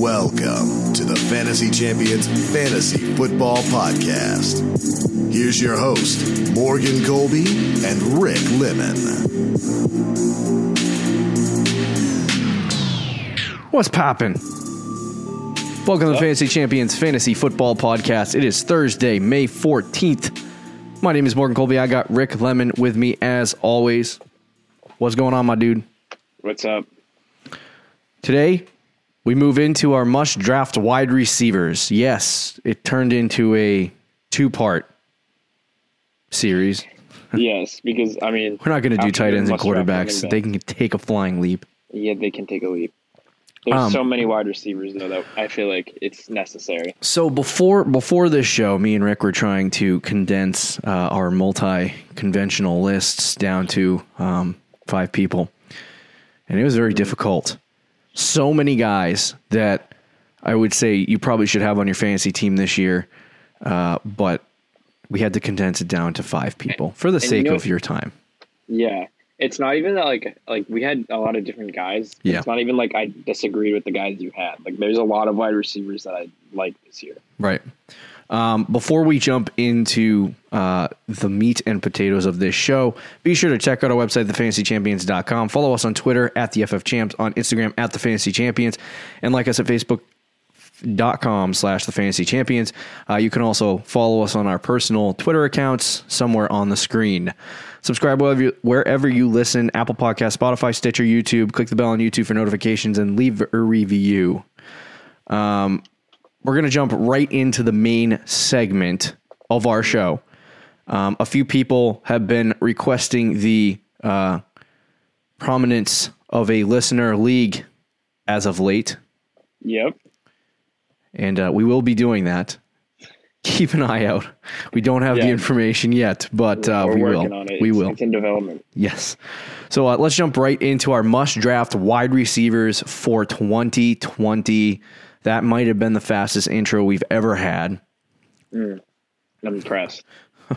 Welcome to the Fantasy Champions Fantasy Football Podcast. Here's your host, Morgan Colby and Rick Lemon. What's poppin'? Welcome to the Fantasy Champions Fantasy Football Podcast. It is Thursday, May 14th. My name is Morgan Colby. I got Rick Lemon with me as always. What's going on, my dude? What's up? Today, we move into our must draft wide receivers. Yes, it turned into a two part series. yes, because I mean We're not going to do tight ends and quarterbacks. They can take a flying leap. yeah, they can take a leap. There's Um, so many wide receivers though that I feel like it's necessary. So before before this show, me and Rick were trying to condense uh, our multi conventional lists down to um, five people, and it was very difficult. So many guys that I would say you probably should have on your fantasy team this year, uh, but we had to condense it down to five people for the you sake know- of your time. Yeah. It's not even that like like we had a lot of different guys. Yeah. It's not even like I disagreed with the guys you had. Like there's a lot of wide receivers that I like this year. Right. Um, before we jump into uh, the meat and potatoes of this show, be sure to check out our website, thefantasychampions.com. Follow us on Twitter at the FF Champs, on Instagram at the Fantasy Champions, and like us at Facebook.com slash the Fantasy Champions. Uh, you can also follow us on our personal Twitter accounts somewhere on the screen. Subscribe wherever you, wherever you listen Apple Podcast, Spotify, Stitcher, YouTube. Click the bell on YouTube for notifications and leave a review we're going to jump right into the main segment of our show. Um, a few people have been requesting the uh, prominence of a listener league as of late, Yep. and uh, we will be doing that. Keep an eye out. We don't have the information yet, but uh, we will. We It's- will. It's in development. Yes. So uh, let's jump right into our must draft wide receivers for 2020. That might have been the fastest intro we've ever had. Hmm. I'm impressed.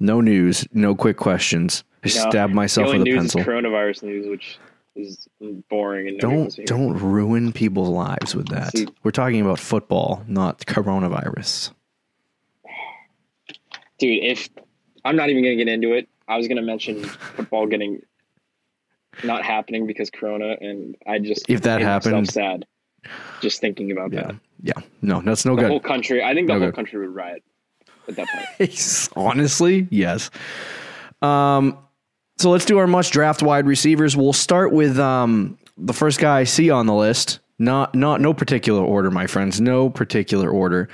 No news, no quick questions. I No, stabbed myself the with a news pencil. Is coronavirus news, which is boring and Don't don't ruin people's lives with that. See- We're talking about football, not coronavirus. dude. If I'm not even gonna get into it, I was gonna mention football getting not happening because Corona, and I just If that happened- sad just thinking about Yeah, that. yeah. No, that's no The whole country, I think the No whole good. country would riot at that point. Honestly, yes. Um, so let's do our much draft wide receivers. We'll start with um the first guy I see on the list. Not not no particular order, my friends. No particular order.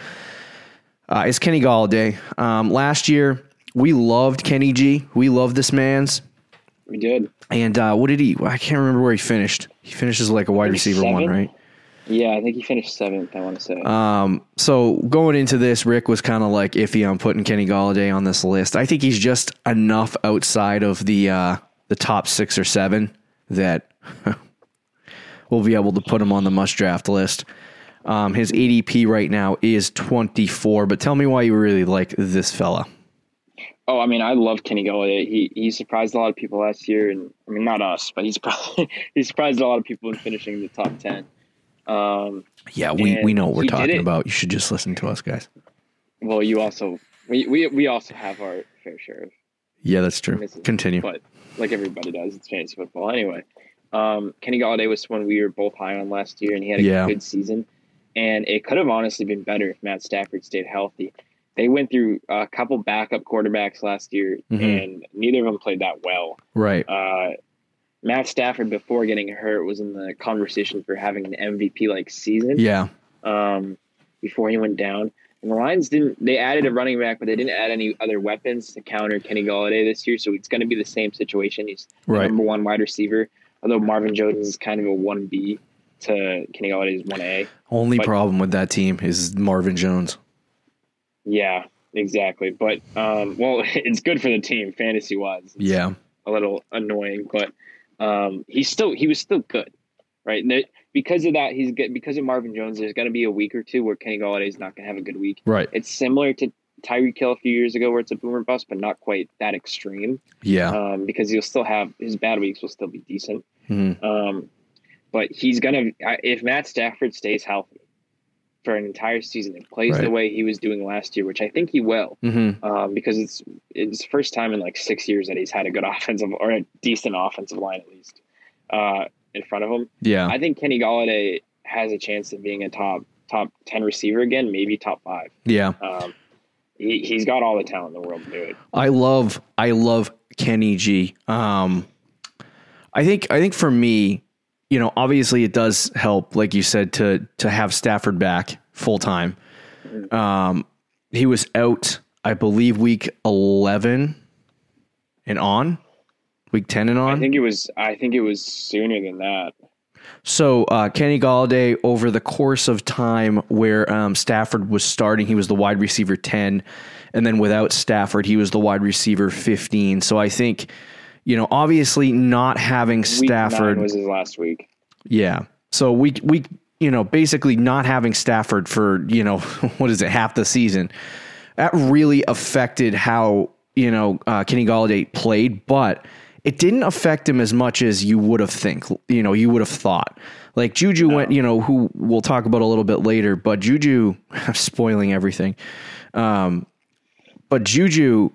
Uh, it's Kenny Golladay. Um, last year we loved Kenny G. We loved this man's. We did. And uh, what did he? I can't remember where he finished. He finishes like a wide receiver one, right? Yeah, I think he finished seventh. I want to say. Um, so going into this, Rick was kind of like iffy on putting Kenny Golladay on this list. I think he's just enough outside of the uh, the top six or seven that we'll be able to put him on the must draft list. Um, his ADP right now is 24, but tell me why you really like this fella. oh, I mean, I love Kenny Golladay. He he surprised a lot of people last year, and I mean, not us, but he's probably he surprised a lot of people in finishing the top ten. Um, Yeah, we, we know what we're talking about. You should just listen to us, guys. well, you also we, we we also have our fair share of Yeah, that's true. Misses. Continue. but like everybody does, it's fantasy football anyway. Um, Kenny Golladay was one we were both high on last year, and he had a Yeah. good season. And it could have honestly been better if Matt Stafford stayed healthy. They went through a couple backup quarterbacks last year, Mhm. and neither of them played that well. Right. Uh, Matt Stafford, before getting hurt, was in the conversation for having an MVP like season Yeah. um, before he went down. And the Lions didn't. They added a running back, but they didn't add any other weapons to counter Kenny Golladay this year. So it's going to be the same situation. He's Right. number one wide receiver, although Marvin Jones is kind of a one B to Kenny Golladay's one A. Only but- problem with that team is Marvin Jones. Yeah, exactly. But um, well, it's good for the team fantasy wise. Yeah. a little annoying, but um, he's still he was still good, right? And because of that, he's good because of Marvin Jones. There's going to be a week or two where Kenny Golladay is not going to have a good week. Right. It's similar to Tyreek Hill a few years ago, where it's a boomer bust, but not quite that extreme. Yeah. Um, because he'll still have his bad weeks will still be decent. Mhm. Um, but he's gonna if Matt Stafford stays healthy, for an entire season and plays Right. the way he was doing last year, which I think he will, Mm-hmm. um, because it's it's first time in like six years that he's had a good offensive or a decent offensive line at least uh, in front of him. Yeah. I think Kenny Golladay has a chance of being a top top ten receiver again, maybe top five. yeah. Um, he he's got all the talent in the world to do it. I love I love Kenny G. Um, I think I think for me, you know, obviously it does help, like you said, to to have Stafford back full time. Um, he was out, I believe, week eleven and on, week ten and on. I think it was I think it was sooner than that. So uh, Kenny Golladay, over the course of time where um, Stafford was starting, he was the wide receiver ten, and then without Stafford, he was the wide receiver fifteen. So I think, you know, obviously not having Stafford, was his last week. yeah. So we we you know basically not having Stafford for you know what is it half the season, that really affected how you know uh, Kenny Golladay played, but it didn't affect him as much as you would have think. You know, you would have thought. Like Juju went, you know, who we'll talk about a little bit later, but Juju spoiling everything. Um, but Juju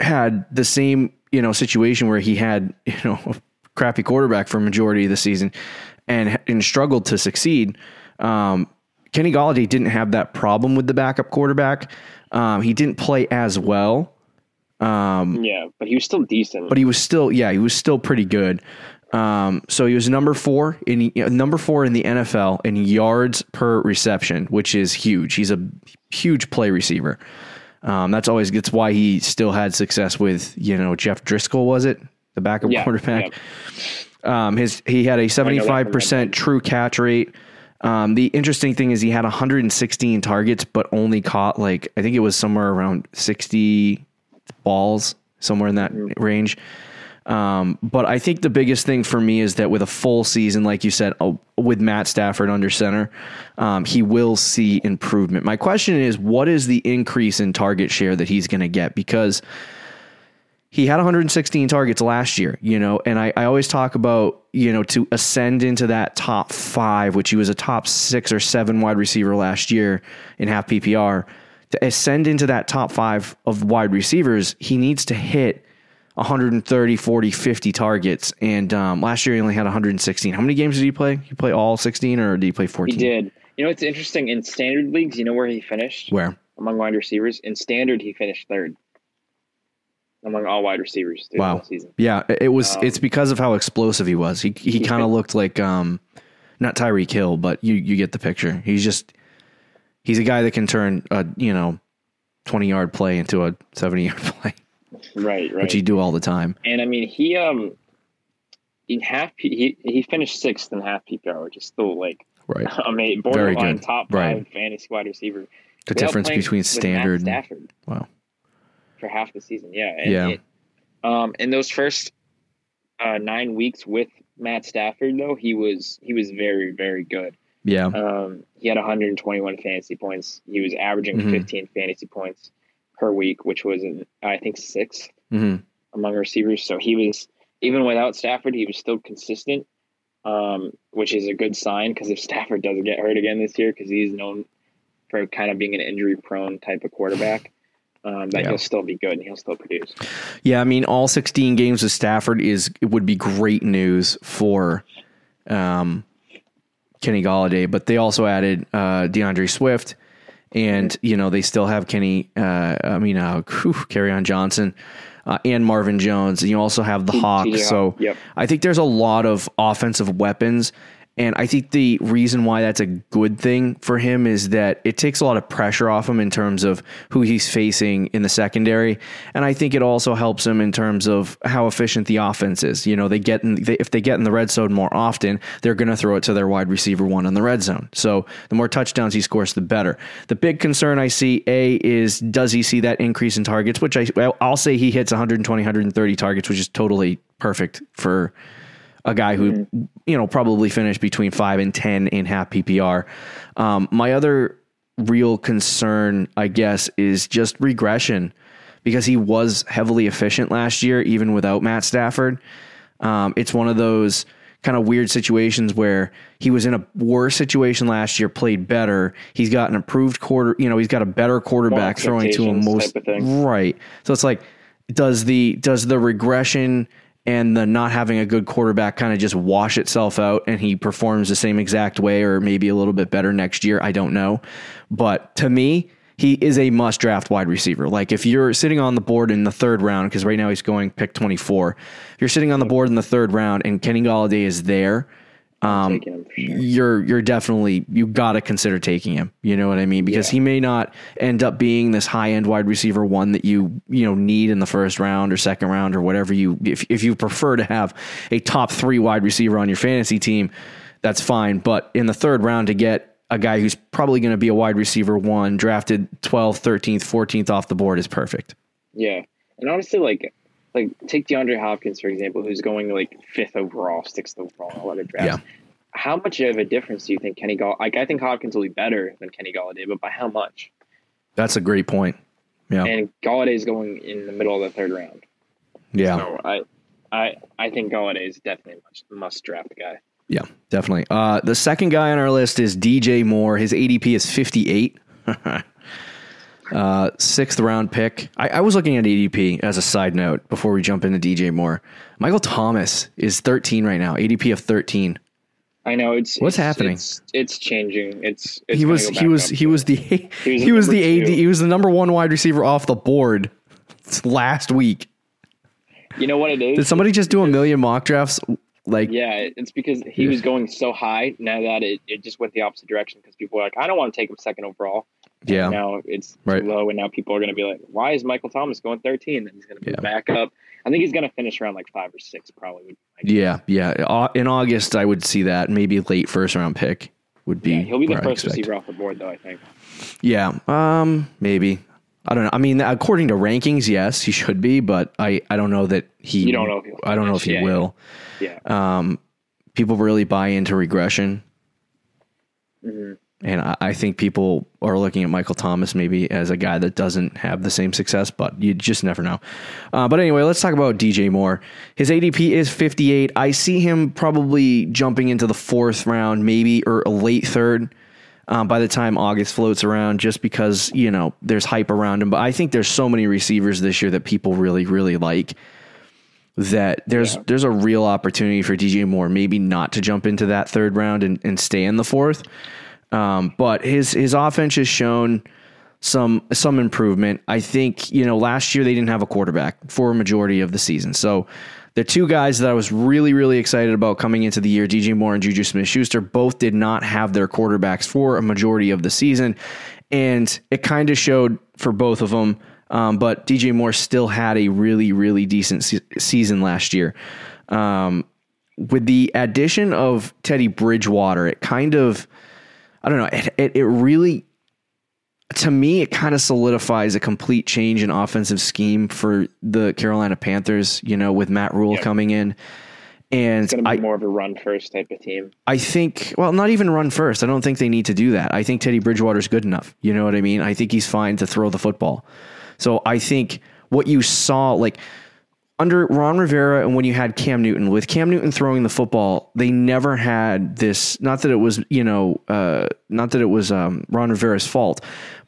had the same, you know, situation where he had, you know, a crappy quarterback for majority of the season and and struggled to succeed. Um, Kenny Golladay didn't have that problem with the backup quarterback. Um, he didn't play as well, Yeah, but he was still decent. but he was still, yeah, he was still pretty good. Um, so he was number four in number four in the NFL in yards per reception, which is huge. He's a huge play receiver. Um, that's always that's why he still had success with you know Jeff Driskel was it the backup Yeah, quarterback. yeah. Um, his he had a seventy five percent true catch rate. Um, the interesting thing is he had 116 targets, but only caught like I think it was somewhere around 60 balls, somewhere in that range. Um, but I think the biggest thing for me is that with a full season, like you said, uh, with Matt Stafford under center, um, he will see improvement. My question is, what is the increase in target share that he's going to get? Because he had 116 targets last year, you know, and I, I always talk about, you know, to ascend into that top five, which he was a top six or seven wide receiver last year in half PPR. To ascend into that top five of wide receivers, he needs to hit 130, 40, 50 targets. And um, last year he only had 116. How many games did he play? He play all 16 or did he play 14? He did. You know, it's interesting in standard leagues. You know where he finished Where? among wide receivers. In standard, he finished third among all wide receivers Wow. Yeah, it- was. Um, it's because of how explosive he was. He he kind of looked like um, not Tyreek Hill, but you you get the picture. He's just he's a guy that can turn a you know twenty yard play into a seventy yard play, Right, right. which he do all the time. and I mean, he um in half P- he he finished sixth in half PPR, which is still like Right. amazing, borderline good. top Right. five fantasy wide receiver. The Without difference between standard. and- Stafford Wow. for half the season. Yeah, and Yeah. It, um, in those first uh, nine weeks with Matt Stafford, though, he was he was very very good. Yeah. Um, he had 121 fantasy points. He was averaging Mhm. 15 fantasy points per week, which was in, I think sixth hmm among receivers. So he was even without Stafford, he was still consistent, um, which is a good sign because if Stafford doesn't get hurt again this year, because he's known for kind of being an injury prone type of quarterback, um, that Yeah. he'll still be good and he'll still produce. Yeah, I mean, all 16 games with Stafford is it would be great news for um, Kenny Golladay, but they also added uh, DeAndre Swift, and you know they still have Kenny. Uh, I mean, uh, on Johnson. Uh, and Marvin Jones, and you also have the Hawks. Hawk, So yep. I think there's a lot of offensive weapons. And I think the reason why that's a good thing for him is that it takes a lot of pressure off him in terms of who he's facing in the secondary. And I think it also helps him in terms of how efficient the offense is. You know, they get in, they, if they get in the red zone more often, they're going to throw it to their wide receiver one in the red zone. So the more touchdowns he scores, the better. The big concern I see, A, is does he see that increase in targets, which I, I'll say he hits 120, 130 targets, which is totally perfect for a guy who you know probably finished between five and ten in half PPR. Um, my other real concern, I guess, is just regression because he was heavily efficient last year, even without Matt Stafford. Um, it's one of those kind of weird situations where he was in a worse situation last year, played better. He's got an improved quarter, you know, he's got a better quarterback throwing to him most right. So it's like does the does the regression and the not having a good quarterback kind of just wash itself out and he performs the same exact way or maybe a little bit better next year? I don't know. But to me, he is a must draft wide receiver. Like if you're sitting on the board in the third round, because right now he's going pick 24. If you're sitting on the board in the third round and Kenny Golladay is there, um, Taking him for sure. you're you're definitely you got to consider taking him. You know what I mean? Because he may not end up being this high end wide receiver one that you you know need in the first round or second round or whatever you if if you prefer to have a top three wide receiver on your fantasy team, that's fine. But in the third round to get a guy who's probably going to be a wide receiver one drafted 12th, 13th, 14th off the board is perfect. Yeah, and honestly, like, like take DeAndre Hopkins for example, who's going like fifth overall, sixth overall in a lot of drafts. Yeah. How much of a difference do you think Kenny Gall? Like, I think Hopkins will be better than Kenny Golladay, but by how much? That's a great point. Yeah. And Golladay is going in the middle of the third round. Yeah. So I, I, I think Golladay is definitely a must, must draft guy. Yeah, definitely. Uh, the second guy on our list is DJ Moore. His ADP is 58. uh, sixth round pick. I, I was looking at ADP as a side note before we jump into DJ Moore. Michael Thomas is 13 right now, ADP of 13. I know it's What's it's- happening? It's, it's changing. It's, it's He was go he was he was the He was he was the AD two. he was the number one wide receiver off the board last week. You know what it is? Did somebody just do a million mock drafts? Like Yeah, it's because he was going so high. Now that it, it just went the opposite direction because people were like, I don't want to take him second overall. Yeah, Now it's Right. low, and now people are going to be like, Why is Michael Thomas going 13? And he's going to Yeah. back up. I think he's going to finish around like five or six, probably. would- yeah, yeah. In August, I would see that maybe late first round pick would be. Yeah, he'll be the first receiver off the board, though. I think. Yeah, um, maybe. I don't know. I mean, according to rankings, yes, he should be, but I, I don't know that he. You don't know if he'll I don't know if he. Yeah, will. Yeah. Um, people really buy into regression, Mhm. And I, I think people are looking at Michael Thomas maybe as a guy that doesn't have the same success, but you just never know. Uh, but anyway, let's talk about DJ Moore. His ADP is 58. I see him probably jumping into the fourth round, maybe or a late third. Um, by the time August floats around, just because you know there's hype around him, but I think there's so many receivers this year that people really, really like that there's there's a real opportunity for DJ Moore maybe not to jump into that third round and, and stay in the fourth. Um, but his his offense has shown some some improvement. I think you know last year they didn't have a quarterback for a majority of the season. So the two guys that I was really really excited about coming into the year, DJ Moore and Juju Smith Schuster, both did not have their quarterbacks for a majority of the season, and it kind of showed for both of them. Um, but DJ Moore still had a really really decent se- season last year. Um, with the addition of Teddy Bridgewater, it kind of I don't know. It, it, it really, to me, it kind of solidifies a complete change in offensive scheme for the Carolina Panthers. You know, with Matt Rhule Yeah. coming in, and It's going to be I, more of a run first type of team. I think, well, not even run first. I don't think they need to do that. I think Teddy Bridgewater's good enough. You know what I mean? I think he's fine to throw the football. So I think what you saw, like under Ron Rivera and when you had Cam Newton, with Cam Newton throwing the football, they never had this. Not that it was, you know, uh, not that it was um, Ron Rivera's fault,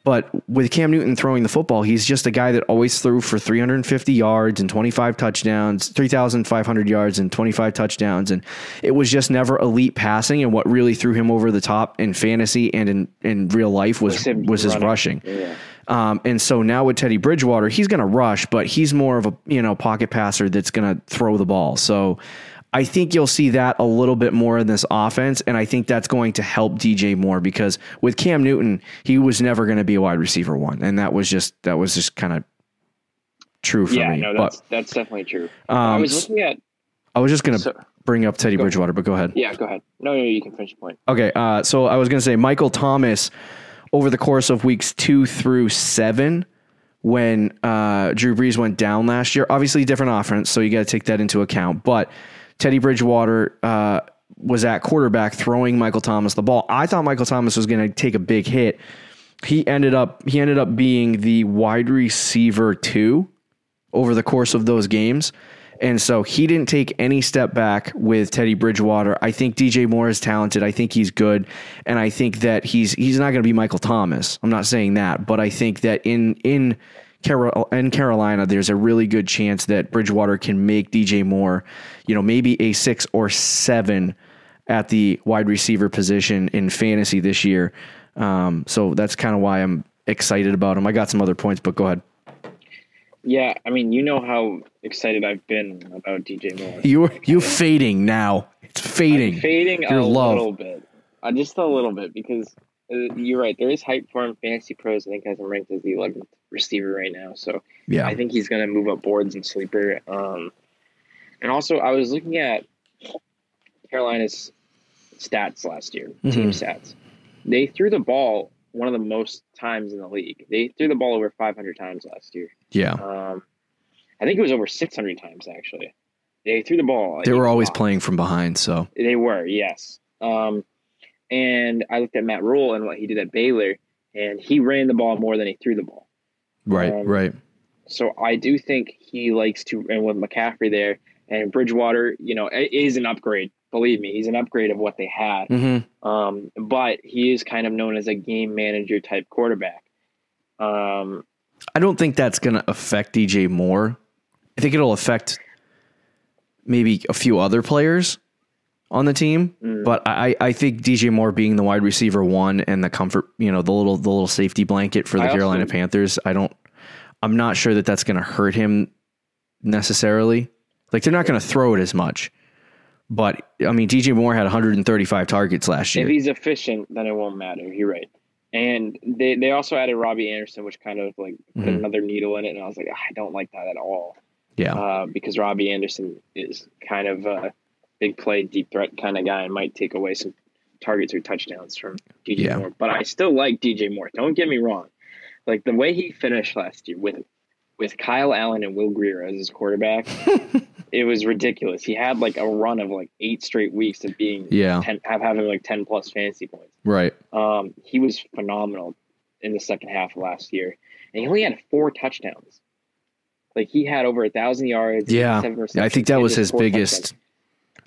but with Cam Newton throwing the football, he's just a guy that always threw for 350 yards and 25 touchdowns, 3,500 yards and 25 touchdowns, and it was just never elite passing. And what really threw him over the top in fantasy and in in real life was was his running. rushing. Yeah. Um, and so now with Teddy Bridgewater, he's going to rush, but he's more of a you know pocket passer that's going to throw the ball. So I think you'll see that a little bit more in this offense, and I think that's going to help DJ Moore because with Cam Newton, he was never going to be a wide receiver one, and that was just that was just kind of true for Yeah, me. no, but that's that's definitely true. I um, was looking at. I was just going to So, bring up Teddy. Bridgewater, but go ahead. yeah, go ahead. No, no, you can finish your point. Okay, uh, so I was going to say Michael Thomas over the course of weeks two through seven, when uh, Drew Brees went down last year, obviously different offense, so you got to take that into account. But Teddy Bridgewater uh, was at quarterback throwing Michael Thomas the ball. I thought Michael Thomas was going to take a big hit. He ended up he ended up being the wide receiver two over the course of those games. And so he didn't take any step back with Teddy Bridgewater. I think DJ Moore is talented. I think he's good, and I think that he's he's not going to be Michael Thomas. I'm not saying that, but I think that in in Carol in Carolina, there's a really good chance that Bridgewater can make DJ Moore, you know, maybe a six or seven at the wide receiver position in fantasy this year. Um, so that's kind of why I'm excited about him. I got some other points, but go ahead. Yeah, I mean, you know how excited I've been about DJ Moore. You you fading now. It's fading. I'm fading Your a love. little bit, uh, just a little bit, because you're right. There is hype for him. Fantasy Pros, I think, has him ranked as the 11th receiver right now. So Yeah. I think he's going to move up boards and sleeper. Um, and also, I was looking at Carolina's stats last year, team stats. They threw the ball one of the most times in the league. They threw the ball over 500 times last year. Yeah. Um, I think it was over 600 times actually. They threw the ball. They were always playing from behind, so They were, yes. Um, and I looked at Matt Rhule and what he did at Baylor, and he ran the ball more than he threw the ball. right, Um, right. So I do think he likes to, and with McCaffrey there and Bridgewater, you know, is an upgrade. Believe me, he's an upgrade of what they had. Mm-hmm. Um, but he is kind of known as a game manager type quarterback. Um, I don't think that's going to affect DJ Moore. I think it'll affect maybe a few other players on the team, Mm. but I, I think DJ Moore being the wide receiver one and the comfort, you know, the little the little safety blanket for the I also- Carolina Panthers, I don't. I'm not sure that that's going to hurt him necessarily. Like they're not going to throw it as much, but I mean, DJ Moore had 135 targets last year. if he's efficient, then it won't matter. You're right. And they, they also added Robbie Anderson, which kind of like put Mhm. another needle in it. And I was like, "Ah, I don't like that at all. Yeah, uh, because Robbie Anderson is kind of a big play, deep threat kind of guy and might take away some targets or touchdowns from DJ Yeah. Moore. But I still like DJ Moore. Don't get me wrong. Like the way he finished last year with with Kyle Allen and Will Grier as his quarterback, it was ridiculous. He had like a run of like eight straight weeks of being Yeah. 10, have having like ten plus fantasy points. right. Um, he was phenomenal in the second half of last year, and he only had four touchdowns. Like he had over a thousand yards. Yeah, I think that was his biggest. touchdowns.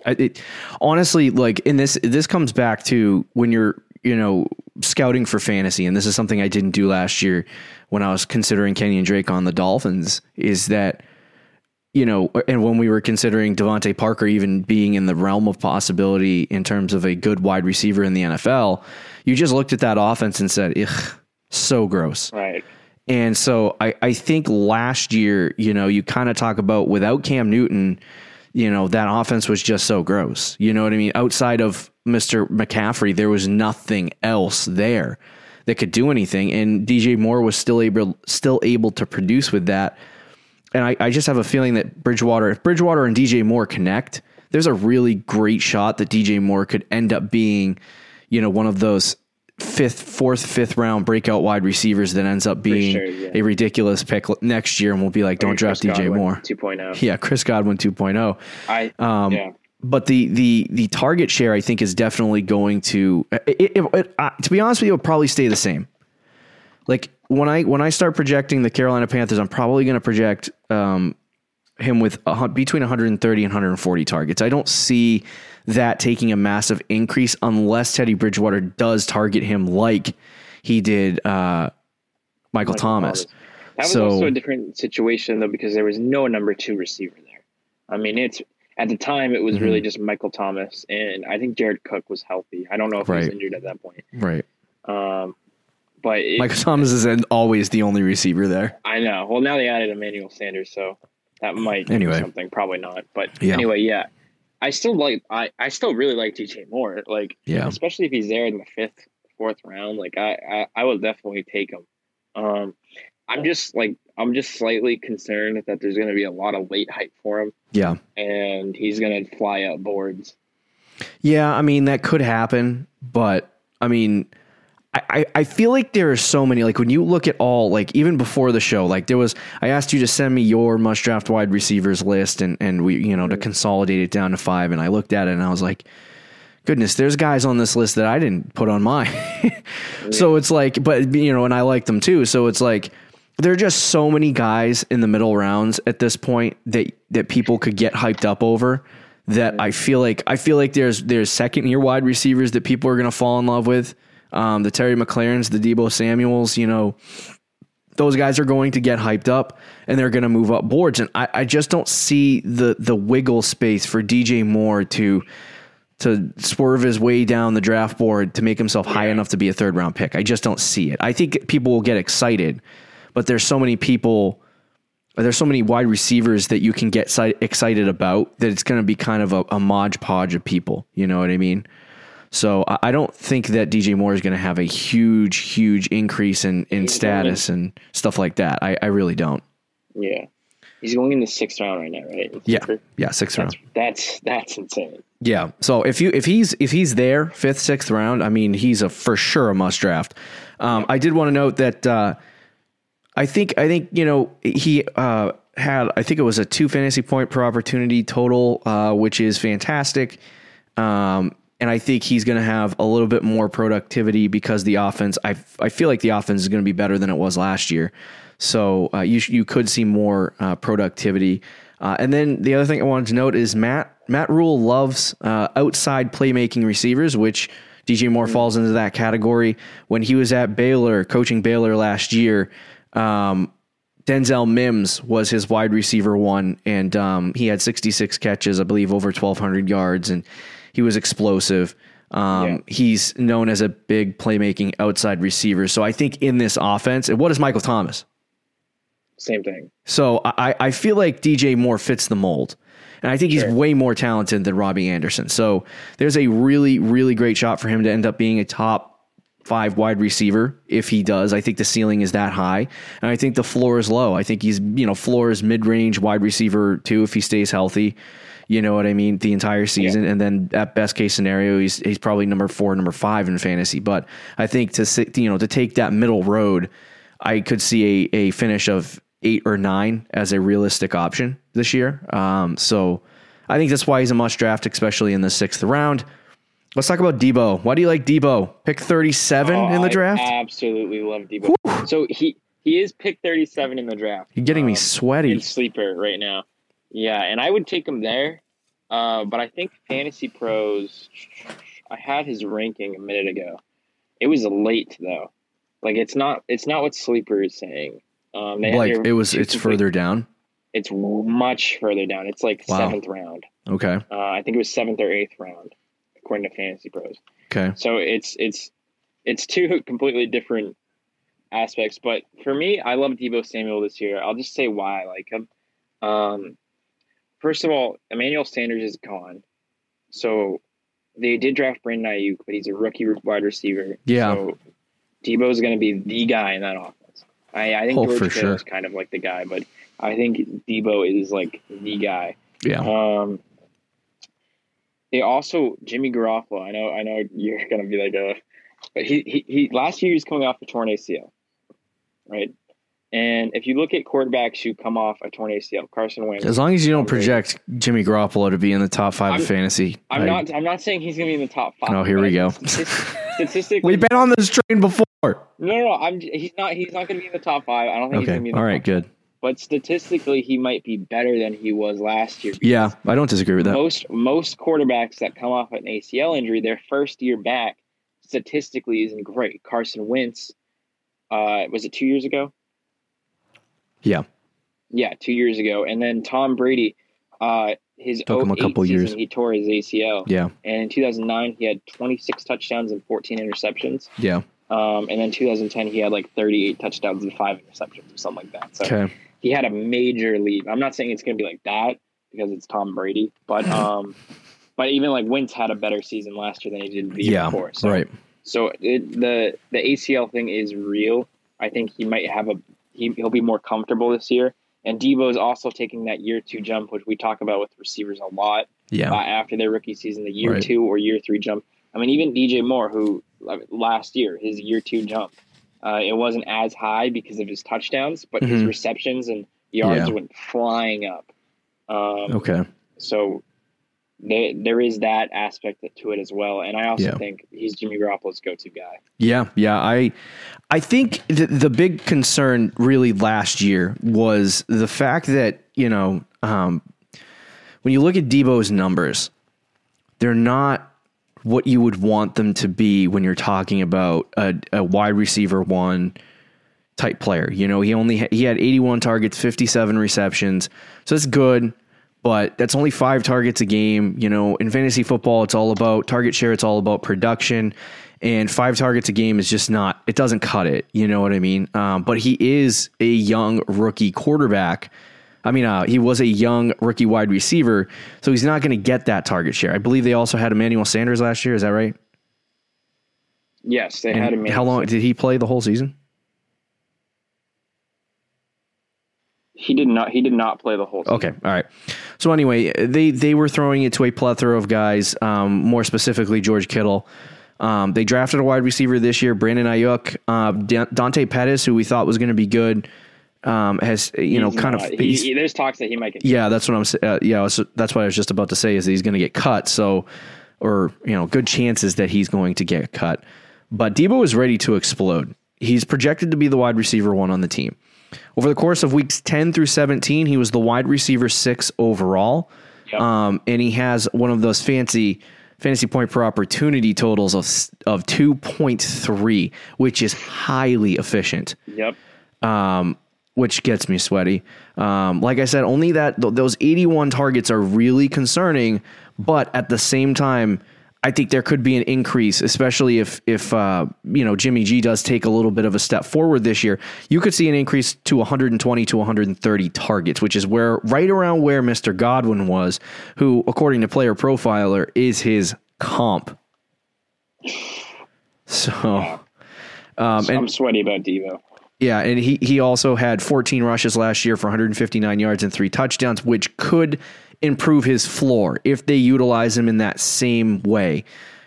I, it, honestly, like in this, this comes back to when you're, you know, scouting for fantasy, and this is something I didn't do last year when I was considering Kenyon Drake on the Dolphins. Is that, you know, and when we were considering DeVante Parker even being in the realm of possibility in terms of a good wide receiver in the NFL, you just looked at that offense and said, "Ugh, so gross." Right. And so I, I think last year, you know, you kind of talk about without Cam Newton, you know, that offense was just so gross. You know what I mean? Outside of Mr. McCaffrey, there was nothing else there that could do anything. And DJ Moore was still able still able to produce with that. And I, I just have a feeling that Bridgewater, if Bridgewater and DJ Moore connect, there's a really great shot that DJ Moore could end up being, you know, one of those fifth, fourth, fifth round breakout wide receivers that ends up being sure, yeah. a ridiculous pick next year, and we'll be like, don't draft Chris DJ Godwin Moore. 2.0. Yeah, Chris Godwin 2.0. I Um, yeah. But the the the target share, I think, is definitely going to. It, it, it, uh, to be honest with you, it'll probably stay the same. Like when I when I start projecting the Carolina Panthers, I'm probably going to project um, him with a, between 130 and 140 targets. I don't see that taking a massive increase unless Teddy Bridgewater does target him like he did uh, Michael, Thomas. That was So- also a different situation though because there was no number two receiver there. I mean, it's at the time it was Mm-hmm. really just Michael Thomas and I think Jared Cook was healthy. I don't know if he was injured at that point. Right. Um, but it, Michael Thomas is always the only receiver there. I know. Well, now they added Emmanuel Sanders, so that might do Anyway. something. Probably not, but Yeah. anyway, yeah. I still like. I I still really like DJ Moore. Like, Yeah. especially if he's there in the fifth, fourth round. Like, I I, I will definitely take him. Um, I'm just like I'm just slightly concerned that there's going to be a lot of late hype for him, Yeah. and he's going to fly up boards. Yeah, I mean that could happen, but I mean, I, I, feel like there are so many. Like when you look at all, like even before the show, like there was, I asked you to send me your must draft wide receivers list, and and we, you know, to mm. consolidate it down to five, and I looked at it and I was like, goodness, there's guys on this list that I didn't put on mine. so it's like, but you know, and I like them too. So it's like. there are just so many guys in the middle rounds at this point that that people could get hyped up over that I feel like I feel like there's there's second year wide receivers that people are going to fall in love with. Um, the Terry McLaurins, the Deebo Samuels, you know, those guys are going to get hyped up and they're going to move up boards. And I, I just don't see the the wiggle space for DJ Moore to to swerve his way down the draft board to make himself high enough to be a third round pick. I just don't see it. I think people will get excited, but there's so many people, there's so many wide receivers that you can get excited about that it's going to be kind of a, a modge podge of people. You know what I mean? So I don't think that DJ Moore is going to have a huge, huge increase in, in status and stuff like that. I, I really don't. Yeah. He's going in the sixth round right now, right? Yeah, yeah, sixth that's, round. That's that's insane. Yeah. So if you if he's if he's there fifth sixth round, I mean he's a for sure a must draft. Um. I did want to note that uh, I think I think you know he uh, had I think it was a two fantasy point per opportunity total, uh, which is fantastic. Um, and I think he's going to have a little bit more productivity because the offense. I I feel like the offense is going to be better than it was last year. So uh, you you could see more uh, productivity. Uh, and then the other thing I wanted to note is Matt Matt Rhule loves uh, outside playmaking receivers, which DJ Moore mm-hmm. falls into that category. When he was at Baylor, coaching Baylor last year, um, Denzel Mims was his wide receiver one, and um, he had 66 catches, I believe, over 1,200 yards, and he was explosive. Um, yeah. He's known as a big playmaking outside receiver. So I think in this offense, and what is Michael Thomas? same thing. So I, I feel like DJ Moore fits the mold. And I think sure. he's way more talented than Robbie Anderson. So there's a really, really great shot for him to end up being a top five wide receiver if he does. I think the ceiling is that high. And I think the floor is low. I think he's, you know, floor is mid range wide receiver too if he stays healthy. You know what I mean? The entire season. Yeah. And then at best case scenario, he's he's probably number four, number five in fantasy. But I think to sit, you know, to take that middle road, I could see a, a finish of eight or nine as a realistic option this year. Um, so I think that's why he's a must draft, especially in the sixth round. Let's talk about Deebo. Why do you like Deebo? Pick 37 oh, in the draft? I absolutely love Deebo. Whew. So he he is pick 37 in the draft. You're getting um, me sweaty. sleeper right now. Yeah, and I would take him there. Uh, but I think Fantasy Pros, I had his ranking a minute ago. It was late though. Like it's not it's not what sleeper is saying. Um, like it was, it's further down. It's much further down. It's like wow. seventh round. Okay. Uh, I think it was seventh or eighth round, according to Fantasy Pros. Okay. So it's it's it's two completely different aspects. But for me, I love Deebo Samuel this year. I'll just say why I like him. Um, first of all, Emmanuel Sanders is gone, so they did draft Brandon Aiyuk, but he's a rookie wide receiver. Yeah. So Deebo is going to be the guy in that offense. I, I think oh, George Kittle sure. is kind of like the guy, but I think Deebo is like the guy. Yeah. Um. They also Jimmy Garoppolo. I know. I know you're gonna be like a, but he he, he last year he's coming off a torn ACL, right? And if you look at quarterbacks who come off a torn ACL, Carson Wentz. As long as you don't project Jimmy Garoppolo to be in the top 5 I'm, of fantasy, I'm not. I'm not saying he's going to be in the top five. Oh, here we go. Statistically, we've been on this train before. No, no, no. I'm. He's not. He's not going to be in the top five. I don't think okay. he's going to be. In the All right. Good. Five. But statistically, he might be better than he was last year. Yeah, I don't disagree with that. Most most quarterbacks that come off an ACL injury, their first year back, statistically isn't great. Carson Wentz, uh, was it two years ago? Yeah. Yeah, two years ago, and then Tom Brady, uh, his took him a couple season, years. He tore his ACL. Yeah. And in 2009, he had 26 touchdowns and 14 interceptions. Yeah. Um, and then 2010, he had like 38 touchdowns and five interceptions or something like that. So okay. He had a major leap. I'm not saying it's going to be like that because it's Tom Brady, but um, but even like Wentz had a better season last year than he did the year yeah, before. So, right. So it, the the ACL thing is real. I think he might have a he, he'll be more comfortable this year. And Deebo is also taking that year two jump, which we talk about with receivers a lot. Yeah. Uh, after their rookie season, the year right. two or year three jump. I mean, even DJ Moore, who last year his year two jump, uh, it wasn't as high because of his touchdowns, but mm-hmm. his receptions and yards yeah. went flying up. Um, okay. So they, there is that aspect to it as well. And I also Yeah. think he's Jimmy Garoppolo's go-to guy. Yeah, yeah. I I think the, the big concern really last year was the fact that, you know, um, when you look at Deebo's numbers, they're not what you would want them to be when you're talking about a, a wide receiver one type player. You know, he only ha- he had 81 targets, 57 receptions. So that's good, but that's only 5 targets a game, you know, in fantasy football it's all about target share, it's all about production. And five targets a game is just not, it doesn't cut it. You know what I mean? Um, but he is a young rookie quarterback. I mean, uh, he was a young rookie wide receiver, so he's not going to get that target share. I believe they also had Emmanuel Sanders last year. Is that right? Yes, they And had him. how long did he play the whole season? He did not. He did not play the whole. Season. Okay, all right. So anyway, they they were throwing it to a plethora of guys. Um, more specifically, George Kittle. Um, they drafted a wide receiver this year, Brandon Aiyuk, uh, Dante Pettis, who we thought was going to be good. Um, has you know He's kind not. of He- he- there's talks that he might get. yeah, that's what I'm. Uh, yeah, was- that's what I was just about to say is that he's going to get cut. So, or you know, good chances that he's going to get cut. But Deebo is ready to explode. He's projected to be the wide receiver one on the team. Over the course of weeks 10 through 17, he was the wide receiver six overall. Yep. Um, and he has one of those fancy fantasy point per opportunity totals of of 2.3, which is highly efficient Yep. Which gets me sweaty. Um, like I said, only that th- those 81 targets are really concerning, but at the same time, I think there could be an increase, especially if if uh, you know Jimmy G does take a little bit of a step forward this year. You could see an increase to 120 to 130 targets, which is where right around where Mr. Godwin was, who according to Player Profiler is his comp. So. Um, and I'm sweaty about Deebo. Yeah, and he he also had 14 rushes last year for 159 yards and three touchdowns, which could improve his floor if they utilize him in that same way,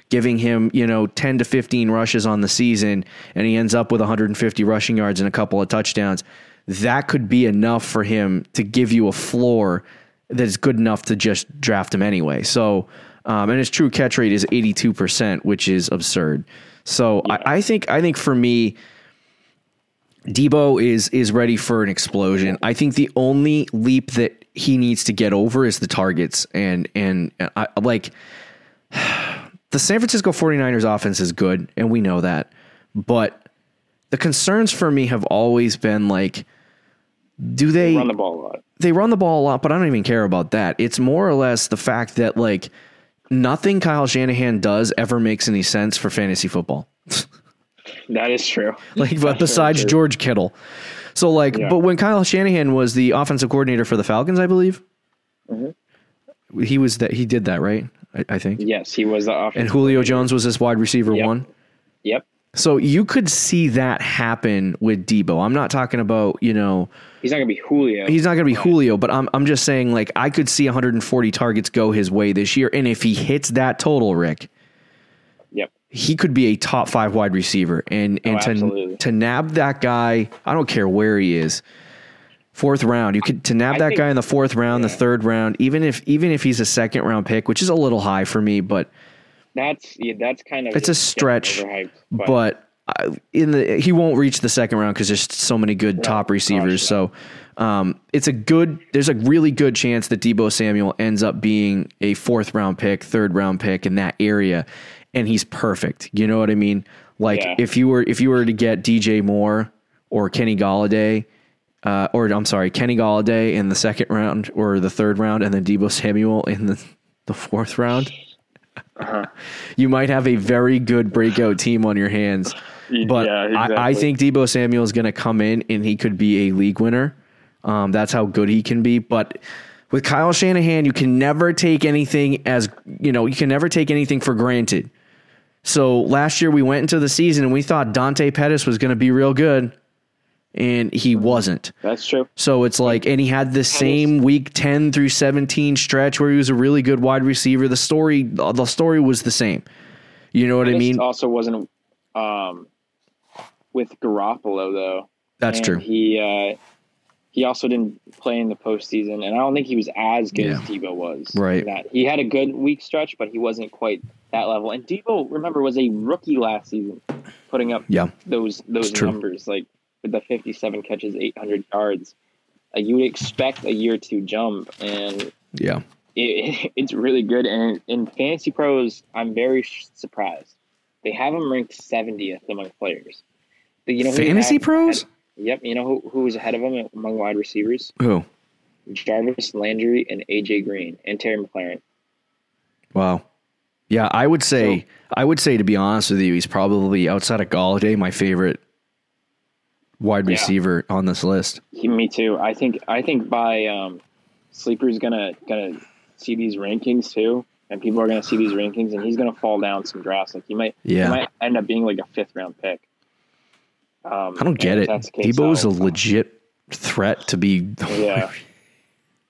giving him you know 10 to 15 rushes on the season, and he ends up with 150 rushing yards and a couple of touchdowns. That could be enough for him to give you a floor that is good enough to just draft him anyway. So, um, and his true catch rate is 82 percent, which is absurd. So I, I think I think for me. Deebo is is ready for an explosion. I think the only leap that he needs to get over is the targets and and uh, I like the San Francisco 49ers offense is good and we know that. But the concerns for me have always been like do they Run the ball a lot. they run the ball a lot, but I don't even care about that. It's more or less the fact that like nothing Kyle Shanahan does ever makes any sense for fantasy football. That is true. like but besides true. George Kittle. So like, Yeah. but when Kyle Shanahan was the offensive coordinator for the Falcons, I believe mm-hmm. he was that he did that right. I, I think. Yes, he was the offensive. And Julio Jones was his wide receiver Yep. one. Yep. So you could see that happen with Deebo. I'm not talking about you know He's not gonna be Julio. he's not going to be Julio, but I'm I'm just saying like I could see 140 targets go his way this year, and if he hits that total, Rick. He could be a top five wide receiver. And and to absolutely. to nab that guy, I don't care where he is. Fourth round, you could to nab I that think- guy in the fourth round, the third round, even if even if he's a second round pick, which is a little high for me, but That's yeah. That's kind of It's a stretch, overhyped, but I- in the he won't reach the second round because there's so many good top receivers. gosh, So um, it's a good. There's a really good chance that Deebo Samuel ends up being a fourth round pick, third round pick in that area, and he's perfect. You know what I mean? Like Yeah. if you were if you were to get DJ Moore or Kenny Golladay. Uh, or I'm sorry, Kenny Golladay in the second round or the third round, and then Deebo Samuel in the, the fourth round. You might have a very good breakout team on your hands. But Yeah, I, I think Deebo Samuel is going to come in and he could be a league winner. Um, that's how good he can be. But with Kyle Shanahan, you can never take anything as you know. You can never take anything for granted. So last year we went into the season and we thought Dante Pettis was going to be real good, and he wasn't. that's true. So it's like, and he had the same week 10 through 17 stretch where he was a really good wide receiver. The story, the story was the same. You know what I mean? also wasn't um, with Garoppolo though. That's And true. He uh, he also didn't play in the postseason, and I don't think he was as good Yeah. as Deebo was. Right. That he had a good week stretch, but he wasn't quite that level. And Deebo, remember, was a rookie last season, putting up Yeah. those those numbers like with the 57 catches, 800 yards. Like you would expect a year two jump, and Yeah. it, it's really good. And in Fantasy Pros, I'm very surprised. They have him ranked 70th among players. You know Fantasy had- pros? had- yep. You know who, who was ahead of him among wide receivers? Who? Jarvis Landry and AJ Green and Terry McLaurin. Wow. Yeah, I would say I would say to be honest with you, he's probably outside of Golladay my favorite wide Yeah. receiver on this list. He, me too. I think I think by um, sleepers gonna gonna see these rankings too, and people are gonna see these rankings, and he's gonna fall down some drafts. Like he might, Yeah. he might end up being like a fifth round pick. Um, I don't get it. case, Deebo's a legit threat to be Yeah.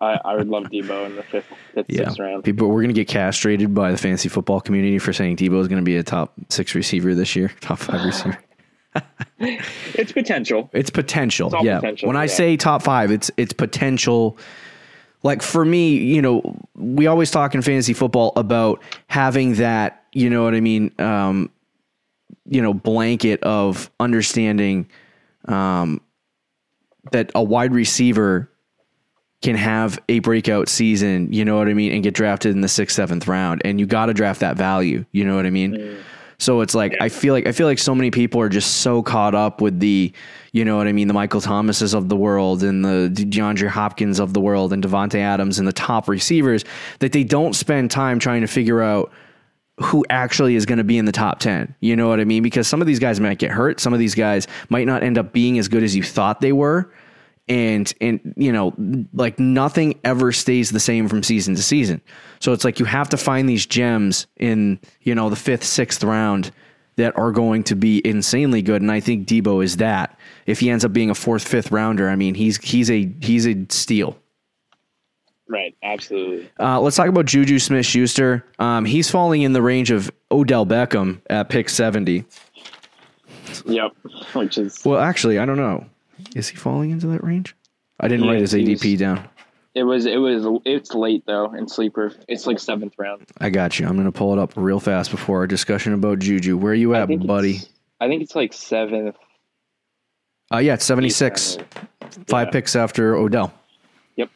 I, I would love Deebo in the fifth, fifth Yeah. sixth round. People we're gonna get castrated by the fantasy football community for saying Deebo is gonna be a top six receiver this year, top five receiver. It's potential. It's potential. It's yeah. potential, when I yeah. say top five, it's it's potential. Like for me, you know, we always talk in fantasy football about having that, you know what I mean, um, you know, blanket of understanding um, that a wide receiver can have a breakout season, you know what I mean, and get drafted in the sixth, seventh round, and you got to draft that value, you know what I mean. So it's like I feel like I feel like so many people are just so caught up with the, you know what I mean, the Michael Thomases of the world and the DeAndre Hopkins of the world and Davante Adams and the top receivers that they don't spend time trying to figure out who actually is going to be in the top 10. You know what I mean? Because some of these guys might get hurt. Some of these guys might not end up being as good as you thought they were. And, and, you know, like nothing ever stays the same from season to season. So it's like you have to find these gems in, you know, the fifth, sixth round that are going to be insanely good. And I think Deebo is that. If he ends up being a fourth, fifth rounder, I mean, he's, he's a, he's a steal. Right. Absolutely. Uh, let's talk about Juju Smith Schuster. Um, he's falling in the range of Odell Beckham at pick 70. Yep. Which is Well, actually, I don't know. Is he falling into that range? I didn't He write his ADP was- down. it was it was it's late though in sleeper. It's like seventh round. I got you. I'm going to pull it up real fast before our discussion about Juju. Where are you at, think buddy? I think it's like seventh. Uh, yeah, it's 76. Five Yeah. picks after Odell. Yep.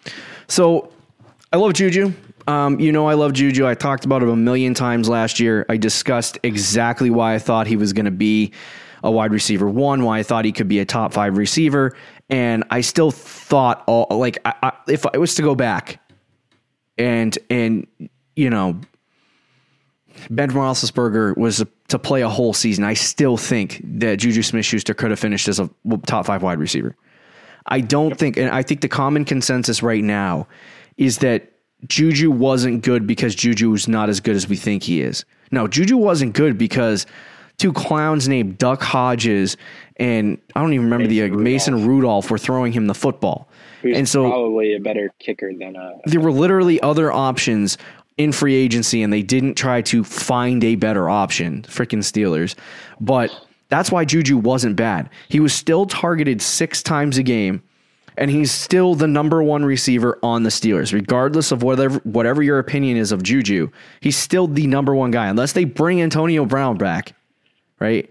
So I love Juju. Um, you know I love Juju. I talked about him a million times last year. I discussed exactly why I thought he was going to be a wide receiver one, why I thought he could be a top five receiver, and I still thought all like I, I, if I was to go back and and you know Ben Roethlisberger was to play a whole season, I still think that Juju Smith-Schuster could have finished as a top five wide receiver. I don't think, and I think the common consensus right now is that Juju wasn't good because Juju was not as good as we think he is. No, Juju wasn't good because two clowns named Duck Hodges and I don't even remember the Mason uh, Mason Rudolph were throwing him the football. And so probably a better kicker than uh there were literally other options in free agency and they didn't try to find a better option. Freaking Steelers. But that's why Juju wasn't bad. He was still targeted six times a game, and he's still the number one receiver on the Steelers, regardless of whatever whatever your opinion is of Juju. He's still the number one guy, unless they bring Antonio Brown back, right?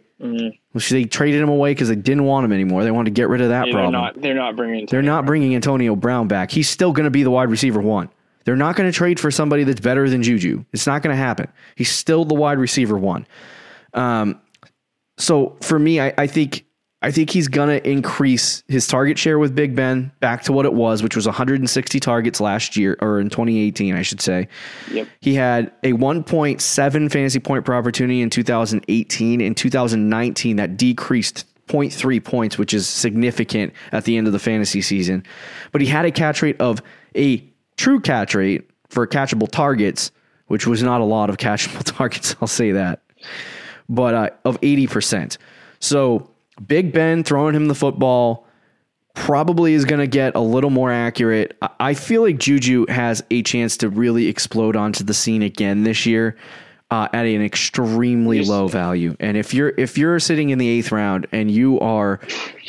Which they traded him away because they didn't want him anymore. They wanted to get rid of that they're problem. not they're not bringing They're not bringing Antonio Brown back. He's still going to be the wide receiver one. They're not going to trade for somebody that's better than Juju. It's not going to happen. He's still the wide receiver one. Um, so for me, I, I think I think he's going to increase his target share with Big Ben back to what it was, which was 160 targets last year or in 2018, I should say. Yep. He had a 1.7 fantasy point per opportunity in 2018. In 2019, that decreased 0.3 points, which is significant at the end of the fantasy season. But he had a catch rate of a true catch rate for catchable targets, which was not a lot of catchable targets, I'll say that, but uh, of 80%. So Big Ben throwing him the football probably is going to get a little more accurate. I- feel like Juju has a chance to really explode onto the scene again this year. Uh, at an extremely low value. And if you're if you're sitting in the eighth round and you are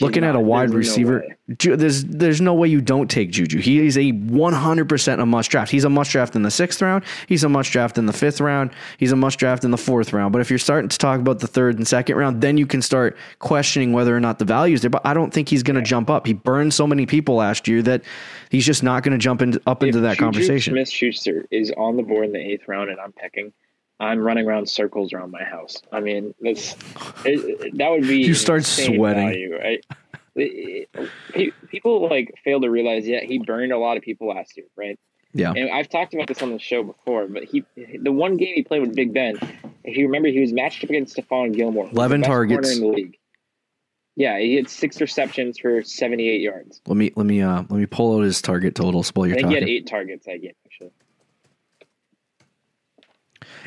looking at a wide no receiver. Ju- there's there's no way you don't take Juju. He is a 100% a must draft. He's a must draft in the sixth round. He's a must draft in the fifth round. He's a must draft in the fourth round. But if you're starting to talk about the third and second round, then you can start questioning whether or not the value is there. But I don't think he's going to jump up. He burned so many people last year that he's just not going to jump in, up into that conversation. Smith Schuster is on the board in the eighth round, and I'm picking. I'm running around circles around my house. I mean, that's it, that would be You start sweating. value, right? It- it- pe- people like fail to realize, yeah, he burned a lot of people last year, right? Yeah. And I've talked about this on the show before, but he the one game he played with Big Ben, if you remember, he was matched up against Stephon Gilmore, 11 targets. in the league. Yeah, he had six receptions for 78 yards. Let me let me uh let me pull out his target totals while I you're think he had eight targets that game, actually.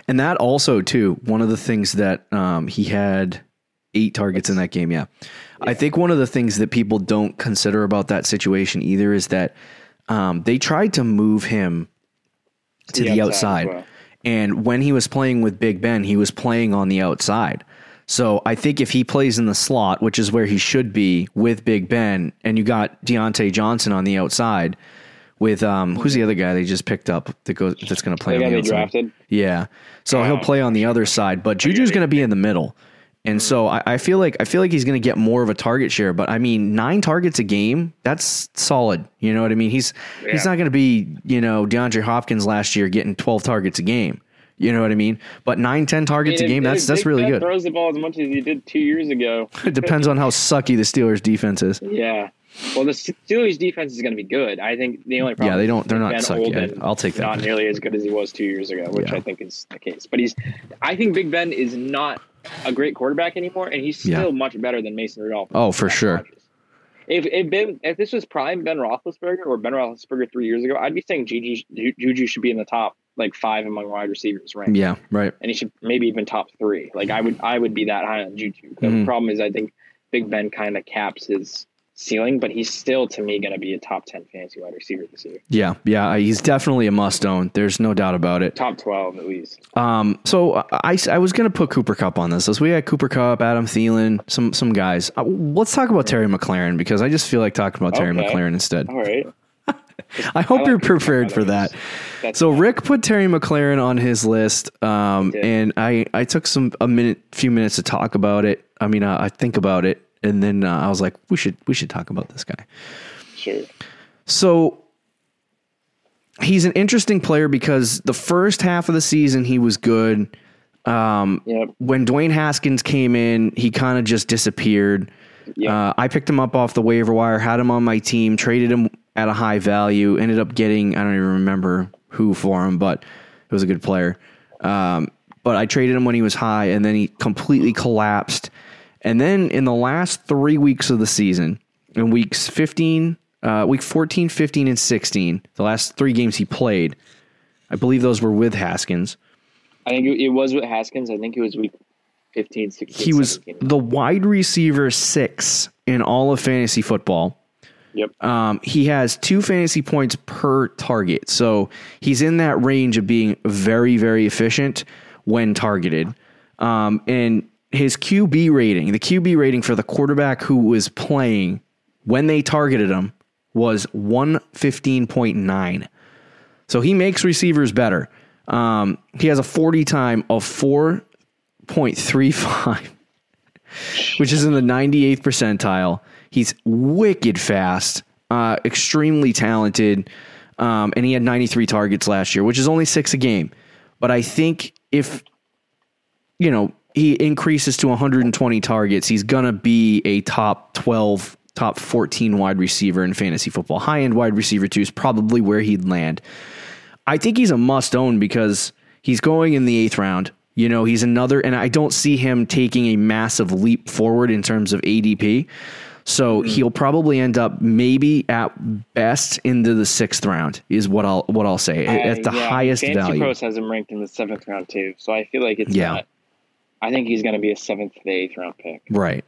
And that also too, one of the things that um, he had eight targets in that game. Yeah. I think one of the things that people don't consider about that situation either is that um, they tried to move him to the, the outside. outside well. And when he was playing with Big Ben, he was playing on the outside. So I think if he plays in the slot, which is where he should be with Big Ben, and you got Diontae Johnson on the outside with um, who's the other guy they just picked up that goes that's going to play The on the outside? drafted? Yeah. So he'll Oh. play on the other side, but Juju's going to be in the middle. And so I, I feel like I feel like he's going to get more of a target share. But I mean, nine targets a game, that's solid. You know what I mean? He's he's not going to be you know DeAndre Hopkins last year getting twelve targets a game. You know what I mean? But nine, ten targets a game, that's that's Big really Ben good. Throws the ball as much as he did two years ago. It depends on how sucky the Steelers defense is. Yeah. Well, the Steelers defense is going to be good. I think the only problem. Yeah, they don't- they're not Ben I- and I'll take that. Not nearly as good as he was two years ago, which Yeah. I think is the case. But he's, I think Big Ben is not a great quarterback anymore, and he's Yeah. still much better than Mason Rudolph. Oh, for sure. If if Ben if this was prime Ben Roethlisberger or Ben Roethlisberger three years ago, I'd be saying Juju Juju should be in the top like five among wide receivers, right? Yeah, right. and he should maybe even top three. Like I would, I would be that high on Juju. The Mhm. problem is, I think Big Ben kind of caps his ceiling, but he's still to me going to be a top ten fantasy wide receiver this year, Yeah, yeah. He's definitely a must own. There's no doubt about it. top twelve at least. Um, so I, I was going to put Cooper Kupp on this. So we had Cooper Kupp, Adam Thielen, some some guys. Uh, let's talk about Terry McLaurin because I just feel like talking about Terry Okay. McLaurin instead. All right, I hope I like you're prepared for that. That's So. Rick put Terry McLaurin on his list, um, and I I took some a minute, few minutes to talk about it. I mean, I think about it, and then uh, I was like, we should we should talk about this guy. sure. So he's an interesting player because the first half of the season he was good. Um, Yep. when Dwayne Haskins came in, he kind of just disappeared. Yeah. Uh, I picked him up off the waiver wire, had him on my team, traded him at a high value, ended up getting, I don't even remember who for him, but it was a good player. Um, but I traded him when he was high, and then he completely collapsed. And then in the last three weeks of the season, in weeks 15, uh, week 14, 15, and 16, the last three games he played, I believe those were with Haskins. I think it, was with Haskins. I think it was week 15, 16, he was 17. the wide receiver six in all of fantasy football. Yep. Um, he has two fantasy points per target. So he's in that range of being very, very efficient when targeted. Um, and his QB rating, the QB rating for the quarterback who was playing when they targeted him was 115.9. So he makes receivers better. Um, he has a 40 time of 4.35 which is in the 98th percentile. He's wicked fast, uh, extremely talented, um, and he had 93 targets last year, which is only six a game. But I think if you know he increases to 120 targets, he's gonna be a top 12, top 14 wide receiver in fantasy football. High end wide receiver too is probably where he'd land. I think he's a must own because he's going in the eighth round. You know, he's another, and I don't see him taking a massive leap forward in terms of ADP. So he'll probably end up maybe at best into the sixth round is what I'll what I'll say at the Uh, yeah, highest Fantasy value. Pros has him ranked in the seventh round too, so I feel like it's Yeah. not. I think he's going to be a seventh to eighth round pick. Right.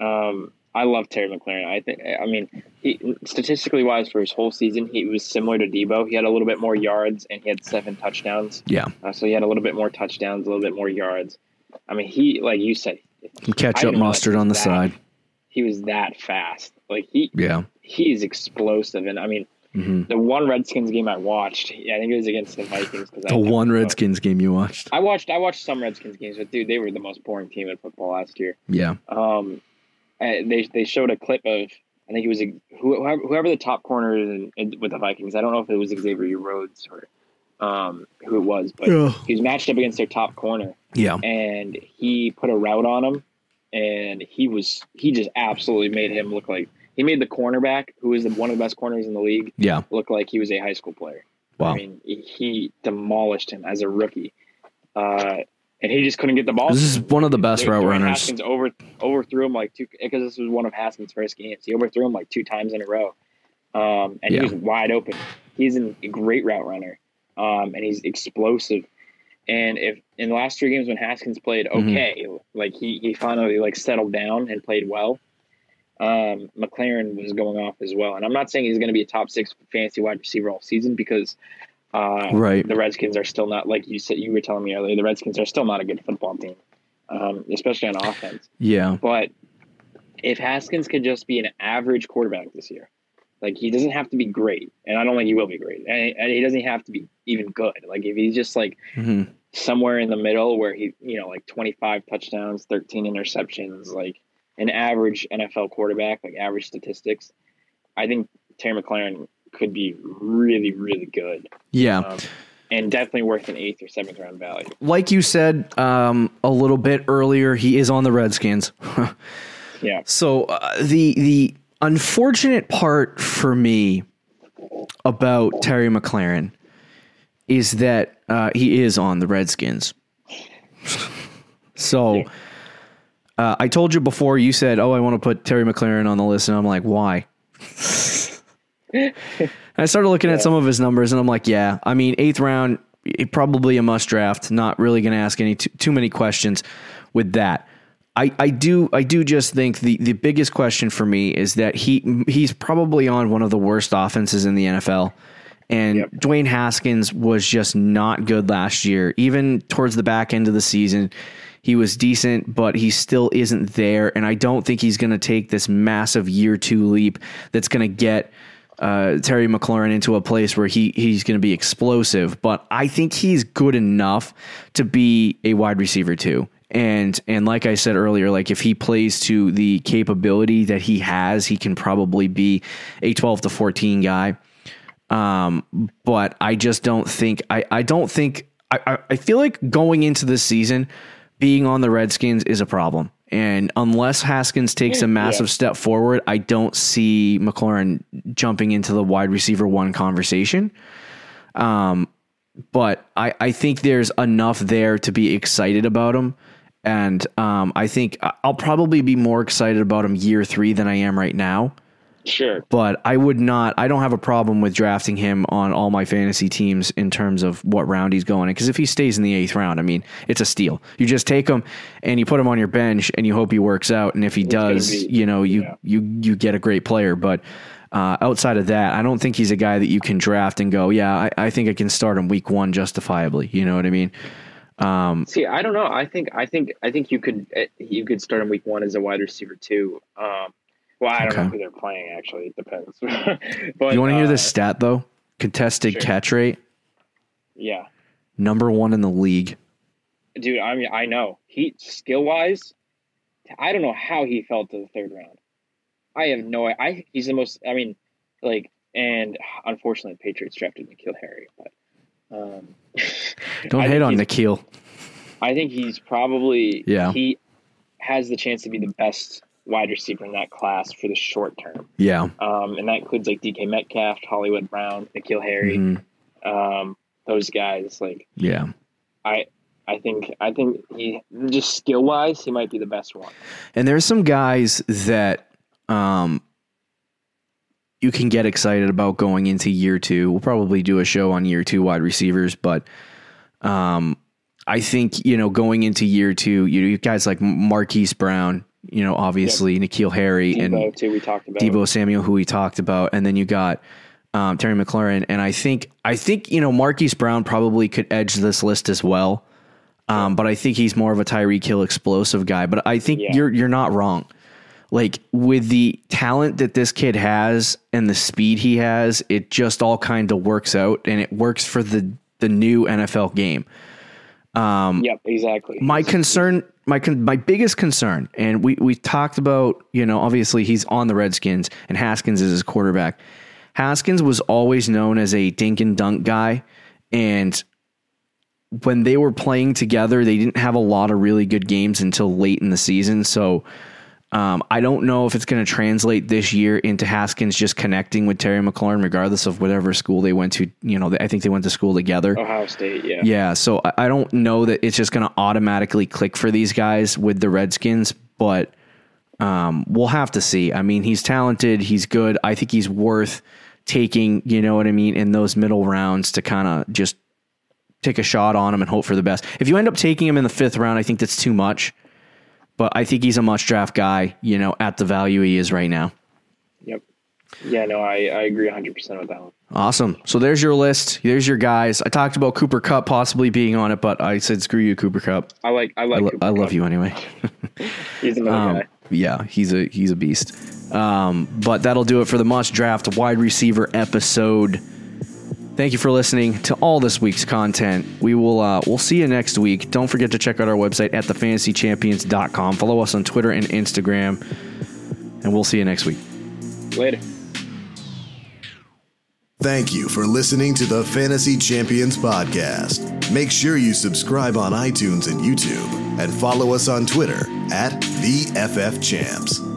Um, I love Terry McLaurin. I think. I mean, he, statistically wise, for his whole season, he was similar to Deebo. He had a little bit more yards and he had seven touchdowns. Yeah. Uh, so he had a little bit more touchdowns, a little bit more yards. I mean, he like you said, Catch up mustard on the that- side. he was that fast. Like he Yeah. he is explosive. And I mean, hmm the one Redskins game I watched, yeah, I think it was against the Vikings. Cause I The never- one Redskins game you watched. I watched I watched some Redskins games, but dude, they were the most boring team in football last year. Yeah. Um, they they showed a clip of I think it was a, whoever, whoever the top corner is in, in, with the Vikings. I don't know if it was Xavier Rhodes or um, who it was, but he was matched up against their top corner, Yeah. and he put a route on him, and he was he just absolutely made him look like he made the cornerback, who is the, one of the best corners in the league, Yeah. look like he was a high school player. Wow. I mean, he- he demolished him as a rookie, uh, and he just couldn't get the ball. This is one of the best route runners. Haskins over overthrew him like two because this was one of Haskins' first games. He overthrew him like two times in a row, um, and Yeah. he was wide open. He's a great route runner, um, and he's explosive. And if in the last three games when Haskins played Mhm. okay, like he, he finally like settled down and played well, um, McLaurin was going off as well. And I'm not saying he's going to be a top six fantasy wide receiver all season because uh, Right. the Redskins are still not like you said you were telling me earlier. The Redskins are still not a good football team, um, especially on offense. Yeah. But if Haskins could just be an average quarterback this year, like he doesn't have to be great, and I don't think he will be great, and, and he doesn't have to be even good. Like if he's just like hmm somewhere in the middle where he, you know, like 25 touchdowns, 13 interceptions, like an average NFL quarterback, like average statistics, I think Terry McLaurin could be really, really good. Yeah. Um, and definitely worth an eighth or seventh round value. Like you said um, a little bit earlier, he is on the Redskins. Yeah. So uh, the the unfortunate part for me about Terry McLaurin is that uh, he is on the Redskins. so uh, I told you before. You said, "Oh, I want to put Terry McLaurin on the list," and I'm like, "Why?" I started looking at some of his numbers, and I'm like, "Yeah, I mean, eighth round, probably a must draft. Not really going to ask any too, too many questions with that." I, I do I do just think the, the biggest question for me is that he he's probably on one of the worst offenses in the NFL. And Yep. Dwayne Haskins was just not good last year. Even towards the back end of the season, he was decent, but he still isn't there. And I don't think he's going to take this massive year two leap that's going to get uh, Terry McLaurin into a place where he he's going to be explosive. But I think he's good enough to be a wide receiver too. And and like I said earlier, like if he plays to the capability that he has, he can probably be a twelve to fourteen guy. Um, but I just don't think I, I don't think I, I, I feel like going into this season, being on the Redskins is a problem. And unless Haskins takes a massive step forward, I don't see McLaurin jumping into the wide receiver one conversation. Um, but I, I think there's enough there to be excited about him. And um, I think I'll probably be more excited about him year three than I am right now Sure. but I would not. I don't have a problem with drafting him on all my fantasy teams in terms of what round he's going in. Because if he stays in the eighth round, I mean, it's a steal. You just take him and you put him on your bench, and you hope he works out. And if he gonna does, be- you know, you yeah. you you get a great player. But uh, outside of that, I don't think he's a guy that you can draft and go, yeah, I, I think I can start him week one justifiably. You know what I mean? Um, See, I don't know. I think I think I think you could eh, you could start him week one as a wide receiver too. Um, well, I don't Okay. know who they're playing. Actually, it depends. but you want to hear uh, this stat though? Contested sure. catch rate, Yeah, number one in the league. dude. I mean, I know he skill wise. I don't know how he fell to the third round. I have no. I he's the most. I mean, like, and unfortunately, the Patriots drafted N'Keal Harry, but. Um, Don't hate on N'Keal. I think he's probably Yeah. he has the chance to be the best wide receiver in that class for the short term. Yeah. Um, and that includes like DK Metcalf, Hollywood Brown, N'Keal Harry, Mhm. um, those guys. Like Yeah. I, I think I think he just skill wise, he might be the best one. And there's some guys that um you can get excited about going into year two. We'll probably do a show on year two wide receivers, but um I think, you know, going into year two, you, you guys like Marquise Brown, you know, obviously yep. N'Keal Harry Deebo and too, we talked about. Deebo Samuel, who we talked about, and then you got um, Terry McLaurin, and I think I think you know Marquise Brown probably could edge this list as well. Um, but I think he's more of a Tyreek Hill explosive guy. But I think yeah. you're you're not wrong. Like with the talent that this kid has and the speed he has, it just all kind of works out, and it works for the the new NFL game. Um, yep, exactly. My concern, my my biggest concern, and we we talked about, you know, obviously he's on the Redskins, and Haskins is his quarterback. Haskins was always known as a dink and dunk guy, and when they were playing together, they didn't have a lot of really good games until late in the season. So um, I don't know if it's going to translate this year into Haskins just connecting with Terry McLaurin, regardless of whatever school they went to. You know, I think they went to school together. Ohio State, yeah. Yeah, so I don't know that it's just going to automatically click for these guys with the Redskins, but um, we'll have to see. I mean, he's talented, he's good. I think he's worth taking, you know what I mean, in those middle rounds to kind of just take a shot on him and hope for the best. If you end up taking him in the fifth round, I think that's too much but I think he's a must draft guy, you know, at the value he is right now. Yep. Yeah, no, I, I agree 100% with that one. Awesome. So there's your list. There's your guys. I talked about Cooper Kupp possibly being on it, but I said screw you, Cooper Kupp. I like I like. I, lo- I love you anyway. he's another um, guy. Yeah, he's a he's a beast. Um, but that'll do it for the must draft wide receiver episode. Thank you for listening to all this week's content. We will uh, we'll see you next week. Don't forget to check out our website at thefantasychampions.com. Follow us on Twitter and Instagram, and we'll see you next week. Later. Thank you for listening to the Fantasy Champions podcast. Make sure you subscribe on iTunes and YouTube, and follow us on Twitter at the FF Champs.